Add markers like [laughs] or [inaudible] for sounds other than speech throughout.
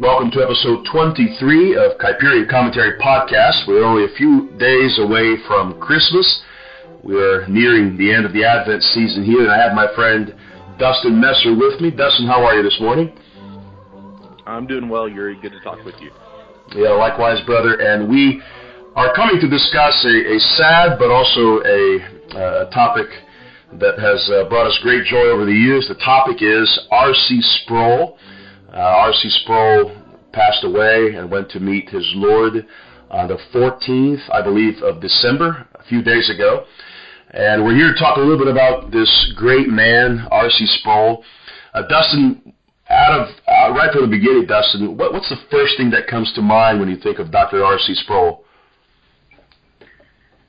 Welcome to episode 23 of Kuyperian Commentary Podcast. We're only a few days away from Christmas. We are nearing the end of the Advent season here, and I have my friend Dustin Messer with me. Dustin, how are you this morning? I'm doing well, Uri. Good to talk with you. Yeah, likewise, brother. And we are coming to discuss a, a sad but also a, uh, topic that has uh, brought us great joy over the years. The topic is R.C. Sproul. Uh, R.C. Sproul passed away and went to meet his Lord on the 14th, I believe, of December, a few days ago. And we're here to talk a little bit about this great man, R.C. Sproul. Uh, Dustin, out of uh, right from the beginning, Dustin, what, what's the first thing that comes to mind when you think of Dr. R.C. Sproul?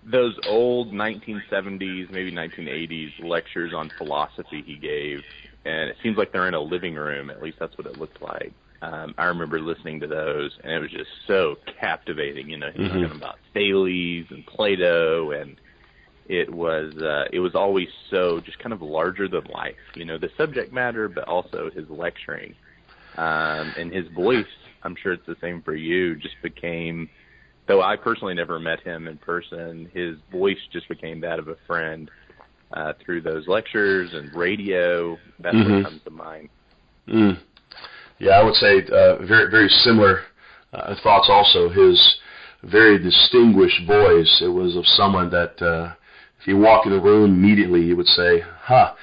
Those old 1970s, maybe 1980s lectures on philosophy he gave, and it seems like they're in a living room. At least that's what it looked like. Um, I remember listening to those, and it was just so captivating. You know, he was mm-hmm. talking about Thales and Plato and it was uh, it was always so just kind of larger than life. You know, the subject matter, but also his lecturing um, and his voice. I'm sure it's the same for you. Just became, though I personally never met him in person, his voice just became that of a friend uh, through those lectures and radio. That's mm-hmm. what comes to mind. Mm. Yeah, I would say uh, very very similar uh, thoughts. Also, his very distinguished voice. It was of someone that uh, if you walk in the room immediately, you would say, "Huh,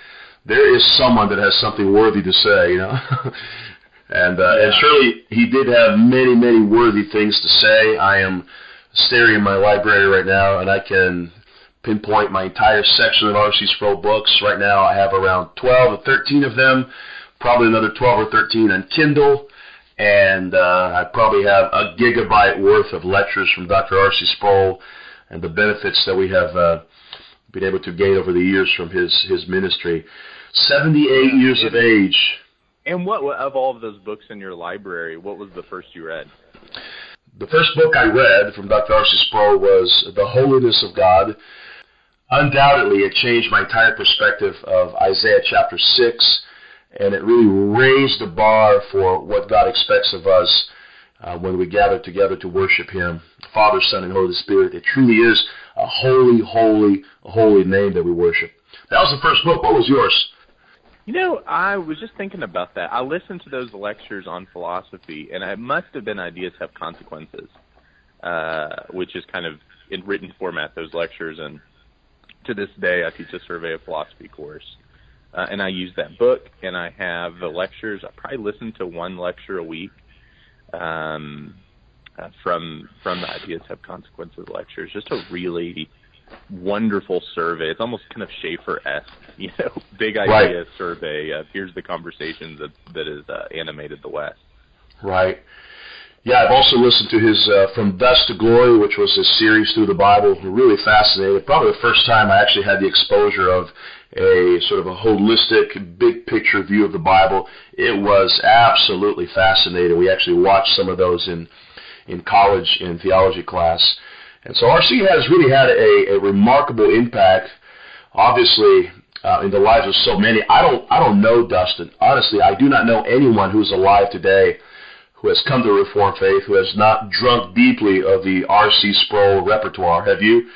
there is someone that has something worthy to say," you know. [laughs] and uh, yeah. and surely he did have many many worthy things to say. I am staring in my library right now, and I can pinpoint my entire section of R.C. Sproul books. Right now, I have around 12 or 13 of them, probably another 12 or 13 on Kindle, and uh, I probably have a gigabyte worth of lectures from Dr. R.C. Sproul and the benefits that we have uh, been able to gain over the years from his his ministry. Seventy eight years of age. And what of all of those books in your library? What was the first you read? The first book I read from Dr. R.C. Sproul was The Holiness of God. Undoubtedly, it changed my entire perspective of Isaiah chapter 6, and it really raised the bar for what God expects of us uh, when we gather together to worship Him, Father, Son, and Holy Spirit. It truly is a holy, holy, holy name that we worship. That was the first book. What was yours? You know, I was just thinking about that. I listened to those lectures on philosophy, and it must have been Ideas Have Consequences, uh, which is kind of in written format, those lectures. And to this day, I teach a survey of philosophy course. Uh, and I use that book, and I have the lectures. I probably listen to one lecture a week. Um, uh, from from the Ideas Have Consequences lectures. Just a really wonderful survey. It's almost kind of Schaeffer-esque, [laughs] you know, big idea right. survey. Uh, here's the conversation that that has uh, animated the West. Right. Yeah, I've also listened to his uh, From Dust to Glory, which was a series through the Bible. Really fascinating. Probably the first time I actually had the exposure of a sort of a holistic, big picture view of the Bible. It was absolutely fascinating. We actually watched some of those in in college in theology class. And so RC has really had a, a remarkable impact, obviously, uh, in the lives of so many. I don't, I don't know Dustin. Honestly, I do not know anyone who's alive today who has come to Reformed faith who has not drunk deeply of the R.C. Sproul repertoire. Have you?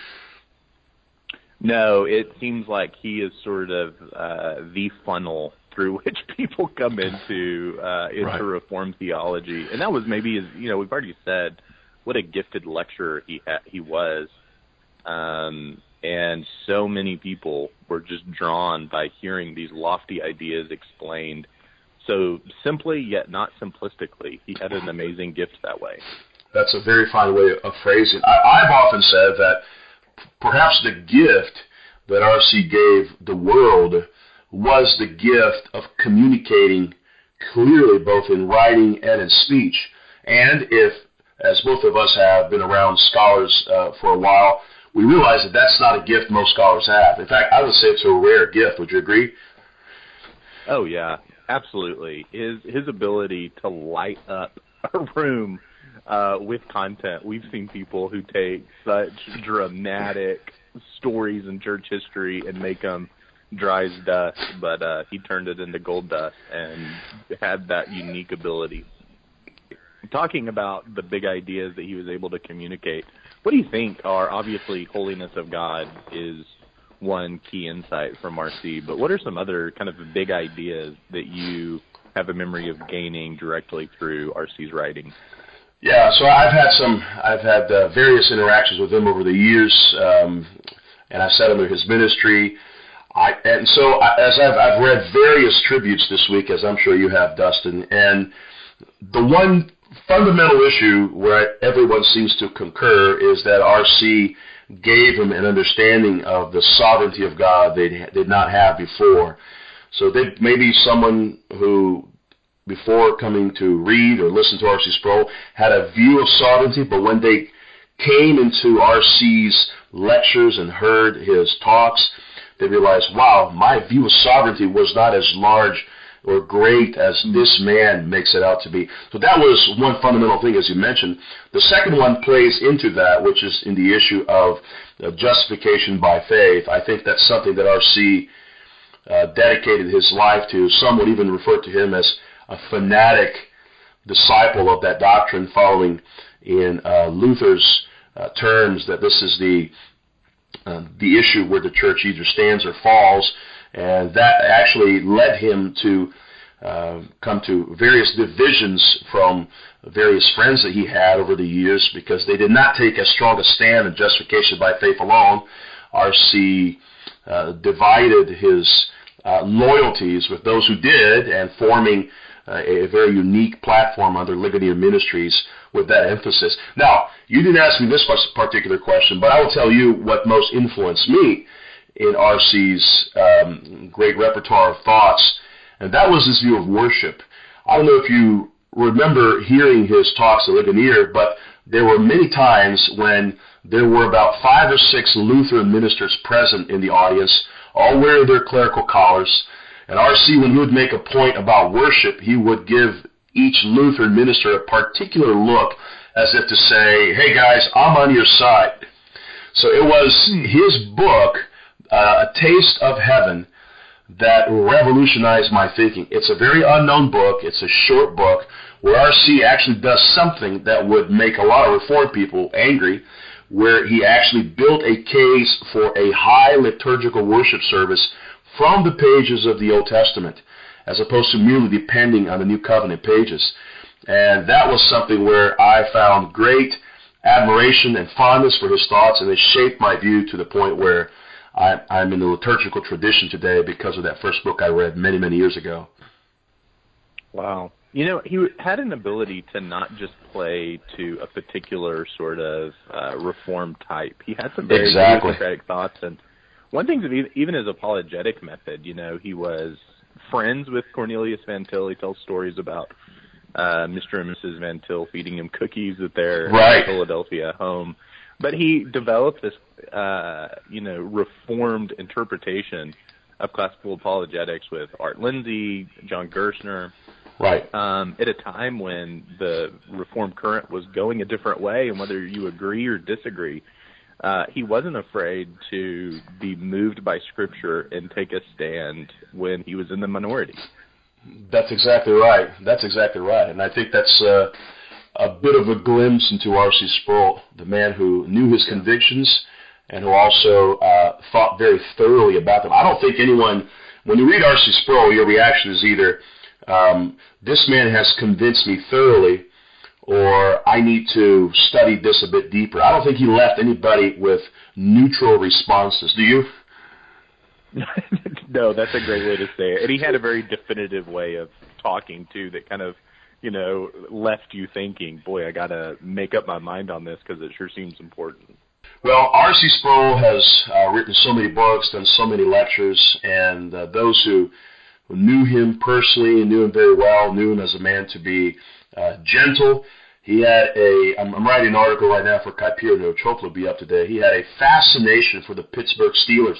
No, it seems like he is sort of uh, the funnel through [laughs] which people come into uh, into right. reform theology, and that was maybe his. You know, we've already said what a gifted lecturer he ha- he was, um, and so many people were just drawn by hearing these lofty ideas explained so simply yet not simplistically. He had an amazing gift that way. That's a very fine way of phrasing. I, I've often said that perhaps the gift that R.C. gave the world was the gift of communicating clearly both in writing and in speech. And if, as both of us have been around scholars uh, for a while, we realize that that's not a gift most scholars have. In fact, I would say it's a rare gift. Would you agree? Oh yeah, absolutely. His his ability to light up [laughs] a room uh, with content. We've seen people who take such dramatic stories in church history and make them dry as dust, but uh, he turned it into gold dust and had that unique ability. Talking about the big ideas that he was able to communicate, what do you think are obviously holiness of God is one key insight from RC, but what are some other kind of big ideas that you have a memory of gaining directly through RC's writing? Yeah, so I've had some, I've had uh, various interactions with him over the years, um, and I've sat under his ministry. I, and so I, as I've, I've read various tributes this week, as I'm sure you have, Dustin, and the one fundamental issue where everyone seems to concur is that RC gave him an understanding of the sovereignty of God they did not have before. So they, maybe someone who before coming to read or listen to R.C. Sproul had a view of sovereignty, but when they came into R.C.'s lectures and heard his talks, they realized, wow, my view of sovereignty was not as large or great as this man makes it out to be. So that was one fundamental thing, as you mentioned. The second one plays into that, which is in the issue of justification by faith. I think that's something that R.C. Uh, dedicated his life to. Some would even refer to him as a fanatic disciple of that doctrine, following in uh, Luther's uh, terms that this is the uh, the issue where the church either stands or falls, and that actually led him to uh, come to various divisions from various friends that he had over the years because they did not take as strong a stand in justification by faith alone. R.C. Uh, divided his uh, loyalties with those who did, and forming uh, a very unique platform under Ligonier Ministries with that emphasis. Now, you didn't ask me this particular question, but I will tell you what most influenced me in R.C.'s um, great repertoire of thoughts, and that was his view of worship. I don't know if you remember hearing his talks at Ligonier, but there were many times when there were about five or six Lutheran ministers present in the audience, all wearing their clerical collars. And R.C., when he would make a point about worship, he would give each Lutheran minister a particular look as if to say, hey guys, I'm on your side. So it was his book, uh, A Taste of Heaven, that revolutionized my thinking. It's a very unknown book. It's a short book where R.C. actually does something that would make a lot of Reformed people angry, where he actually built a case for a high liturgical worship service from the pages of the Old Testament, as opposed to merely depending on the New Covenant pages. And that was something where I found great admiration and fondness for his thoughts, and it shaped my view to the point where I, I'm in the liturgical tradition today because of that first book I read many, many years ago. Wow. You know, he had an ability to not just play to a particular sort of uh, reform type. He had some very exactly. idiosyncratic thoughts, and one thing, that even his apologetic method, you know, he was friends with Cornelius Van Til. He tells stories about uh, Mr. and Mrs. Van Til feeding him cookies at their right. Philadelphia home. But he developed this, uh, you know, reformed interpretation of classical apologetics with Art Lindsley, John Gerstner, right? Um, at a time when the reform current was going a different way, and whether you agree or disagree, uh, he wasn't afraid to be moved by Scripture and take a stand when he was in the minority. That's exactly right. That's exactly right, and I think that's uh, a bit of a glimpse into R.C. Sproul, the man who knew his convictions and who also uh, thought very thoroughly about them. I don't think anyone, when you read R.C. Sproul, your reaction is either um, this man has convinced me thoroughly, or I need to study this a bit deeper. I don't think he left anybody with neutral responses. Do you? [laughs] no, that's a great way to say it. And he had a very definitive way of talking too, that kind of, you know, left you thinking, "Boy, I got to make up my mind on this because it sure seems important." Well, R.C. Sproul has uh, written so many books, done so many lectures, and uh, those who, knew him personally knew him very well knew him as a man to be uh, gentle. He had a, I'm, I'm writing an article right now for which hopefully will be up today. He had a fascination for the Pittsburgh Steelers.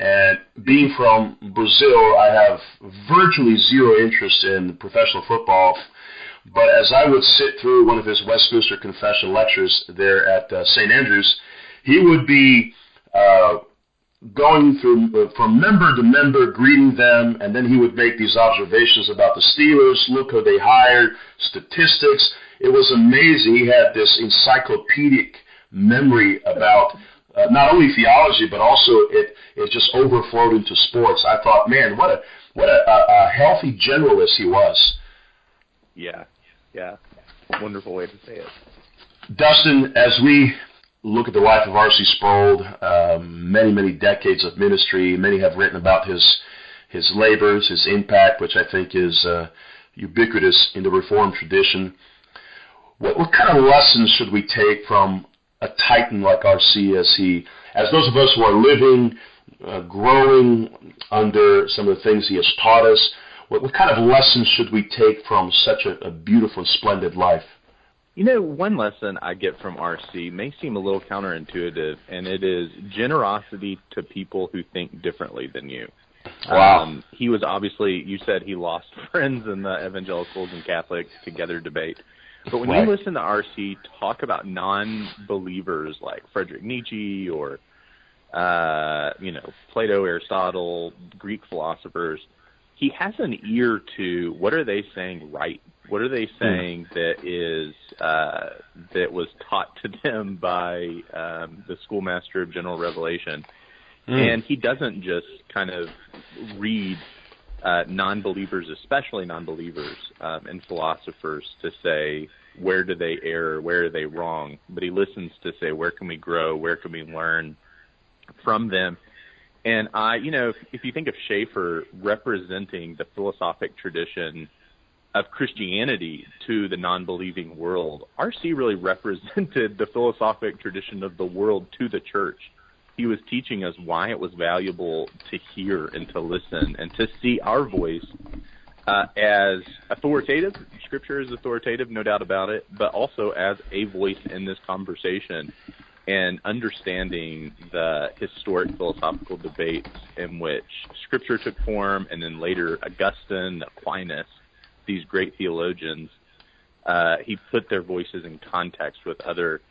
And being from Brazil, I have virtually zero interest in professional football. But as I would sit through one of his Westminster Confession lectures there at uh, St. Andrews, he would be uh, going through uh, from member to member, greeting them, and then he would make these observations about the Steelers. Look who they hired, statistics. it was amazing. He had this encyclopedic memory about uh, not only theology, but also it it just overflowed into sports. I thought, man, what a what a, a, healthy generalist he was. Yeah, yeah, wonderful way to say it. Dustin, as we look at the life of R.C. Sproul, um, many many decades of ministry, many have written about his his labors, his impact, which I think is uh, ubiquitous in the Reformed tradition. What, what kind of lessons should we take from a titan like R.C. as he, as those of us who are living, uh, growing under some of the things he has taught us? What, what kind of lessons should we take from such a, a beautiful and splendid life? You know, one lesson I get from RC may seem a little counterintuitive, and it is generosity to people who think differently than you. Wow. Um, he was obviously, you said he lost [laughs] friends in the evangelicals and Catholics together debate. But when Right. you listen to RC talk about non-believers like Frederick Nietzsche or, uh, you know, Plato, Aristotle, Greek philosophers, he has an ear to what are they saying right? What are they saying that is uh, that was taught to them by um, the schoolmaster of general revelation? and he doesn't just kind of read uh, non-believers, especially non-believers um, and philosophers, to say where do they err, where are they wrong, but he listens to say where can we grow, where can we learn from them. And I, you know, if, if you think of Schaeffer representing the philosophic tradition of Christianity to the non-believing world, R.C. really [laughs] represented the philosophic tradition of the world to the church he was teaching us why it was valuable to hear and to listen and to see our voice uh, as authoritative. Scripture is authoritative, no doubt about it, but also as a voice in this conversation and understanding the historic philosophical debates in which Scripture took form, and then later Augustine, Aquinas, these great theologians. Uh, he put their voices in context with other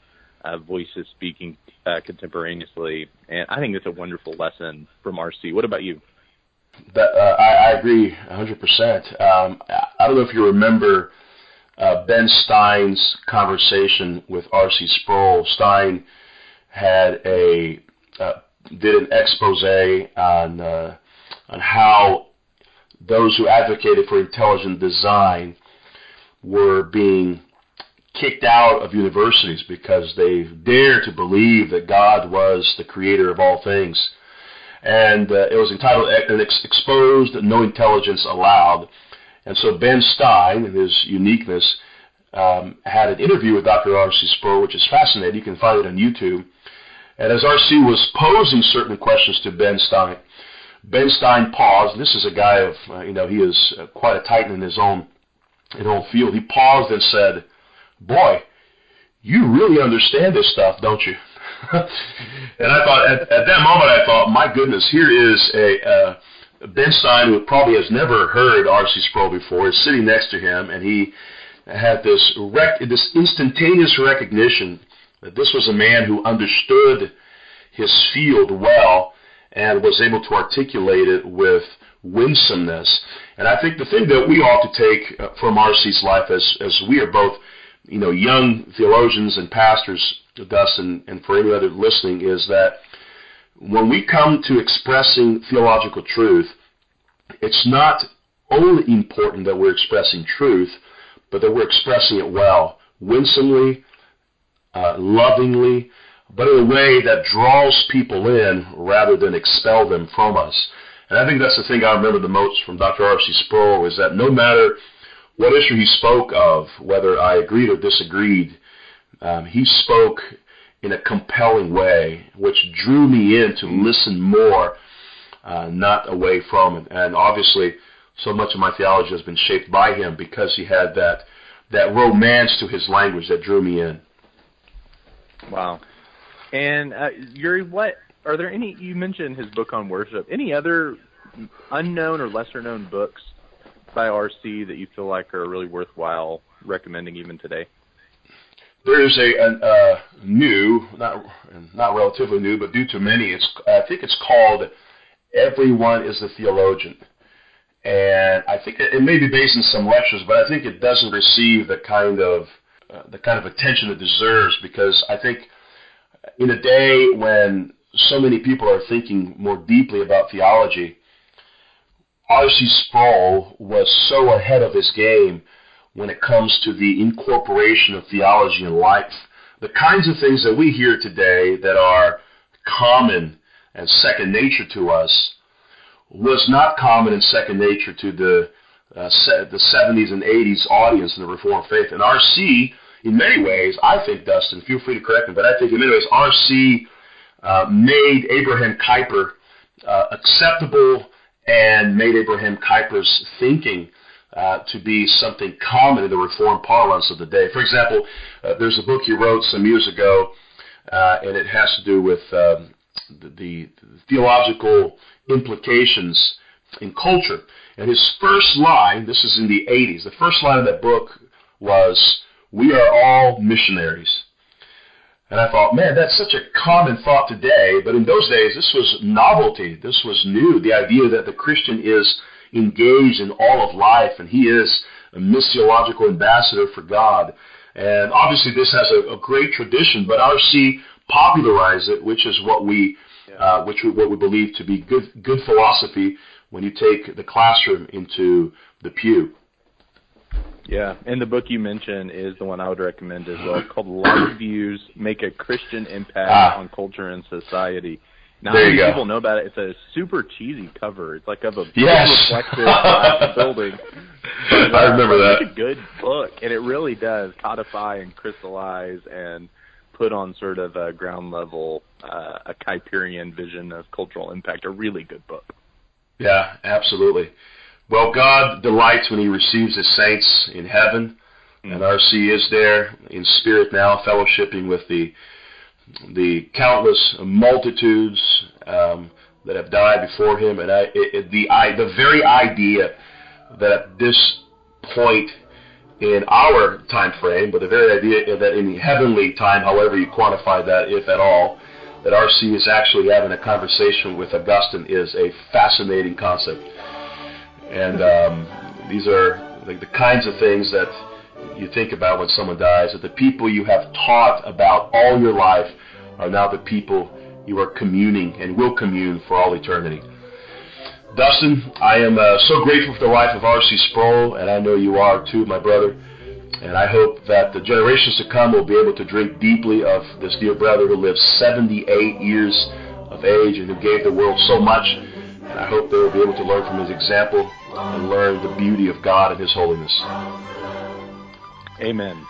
uh, voices speaking uh, contemporaneously, and I think it's a wonderful lesson from RC. What about you? Uh, I, I agree 100%. Um, I don't know if you remember uh, Ben Stein's conversation with R.C. Sproul. Stein had a uh, did an expose on uh, on how those who advocated for intelligent design were being kicked out of universities because they dared to believe that God was the creator of all things. And uh, it was entitled "An Ex- Exposed No Intelligence Allowed." And so Ben Stein, in his uniqueness, um, had an interview with Dr. R.C. Sproul, which is fascinating. You can find it on YouTube. And as R.C. was posing certain questions to Ben Stein, Ben Stein paused. This is a guy of, uh, you know, he is uh, quite a titan in his own, in his own field. He paused and said, "Boy, you really understand this stuff, don't you?" [laughs] and I thought, at, at that moment, I thought, my goodness, here is a uh, Ben Stein who probably has never heard R.C. Sproul before, is sitting next to him, and he had this rec- this instantaneous recognition that this was a man who understood his field well and was able to articulate it with winsomeness. And I think the thing that we ought to take uh, from R.C.'s life, as as we are both, you know, young theologians and pastors, Dustin, and for any other listening, is that when we come to expressing theological truth, it's not only important that we're expressing truth, but that we're expressing it well, winsomely, uh, lovingly, but in a way that draws people in rather than expel them from us. And I think that's the thing I remember the most from Dr. R.C. Sproul is that no matter what issue he spoke of, whether I agreed or disagreed, um, he spoke in a compelling way, which drew me in to listen more, uh, not away from it. And obviously, so much of my theology has been shaped by him because he had that that romance to his language that drew me in. Wow. And uh, Uri, what are there any? You mentioned his book on worship. Any other unknown or lesser known books by RC that you feel like are really worthwhile recommending even today? There is a, a, a new, not not relatively new, but due to many, it's I think it's called "Everyone Is a Theologian," and I think it, it may be based in some lectures, but I think it doesn't receive the kind of uh, the kind of attention it deserves because I think in a day when so many people are thinking more deeply about theology, R.C. Sproul was so ahead of his game when it comes to the incorporation of theology in life. The kinds of things that we hear today that are common and second nature to us was not common and second nature to the uh, the 70s and 80s audience in the Reformed faith. And R.C., in many ways, I think, Dustin, feel free to correct me, but I think in many ways, R.C. Uh, made Abraham Kuyper uh, acceptable and made Abraham Kuyper's thinking uh, to be something common in the Reformed parlance of the day. For example, uh, there's a book he wrote some years ago, uh, and it has to do with um, the, the, theological implications in culture. And his first line, this is in the 80s, the first line of that book was, We are all missionaries. And I thought, man, that's such a common thought today, but in those days, this was novelty. This was new. The idea that the Christian is engaged in all of life and he is a missiological ambassador for God. And obviously, this has a, a great tradition, but R.C. popularized it, which is what we, uh, which we, what we believe to be good, good philosophy when you take the classroom into the pew. Yeah, and the book you mentioned is the one I would recommend as well. It's called Life Views Make a Christian Impact ah. on Culture and Society. Now, there many people know about it. It's a super cheesy cover. It's like of a yes. reflective [laughs] building. But, uh, I remember that. It's a good book, and it really does codify and crystallize and put on sort of a ground level uh, a Kuyperian vision of cultural impact. A really good book. Yeah, absolutely. Well, God delights when He receives His saints in heaven, mm-hmm. and R.C. is there in spirit now, fellowshipping with the the countless multitudes um, that have died before Him, and I, it, the I, the very idea that at this point in our time frame, but the very idea that in the heavenly time, however you quantify that, if at all, that R.C. is actually having a conversation with Augustine is a fascinating concept. And um, these are like the kinds of things that you think about when someone dies, that the people you have taught about all your life are now the people you are communing and will commune for all eternity. Dustin, I am uh, so grateful for the life of R.C. Sproul, and I know you are too, my brother. And I hope that the generations to come will be able to drink deeply of this dear brother who lived 78 years of age and who gave the world so much. And I hope they will be able to learn from his example and learn the beauty of God and his holiness. Amen.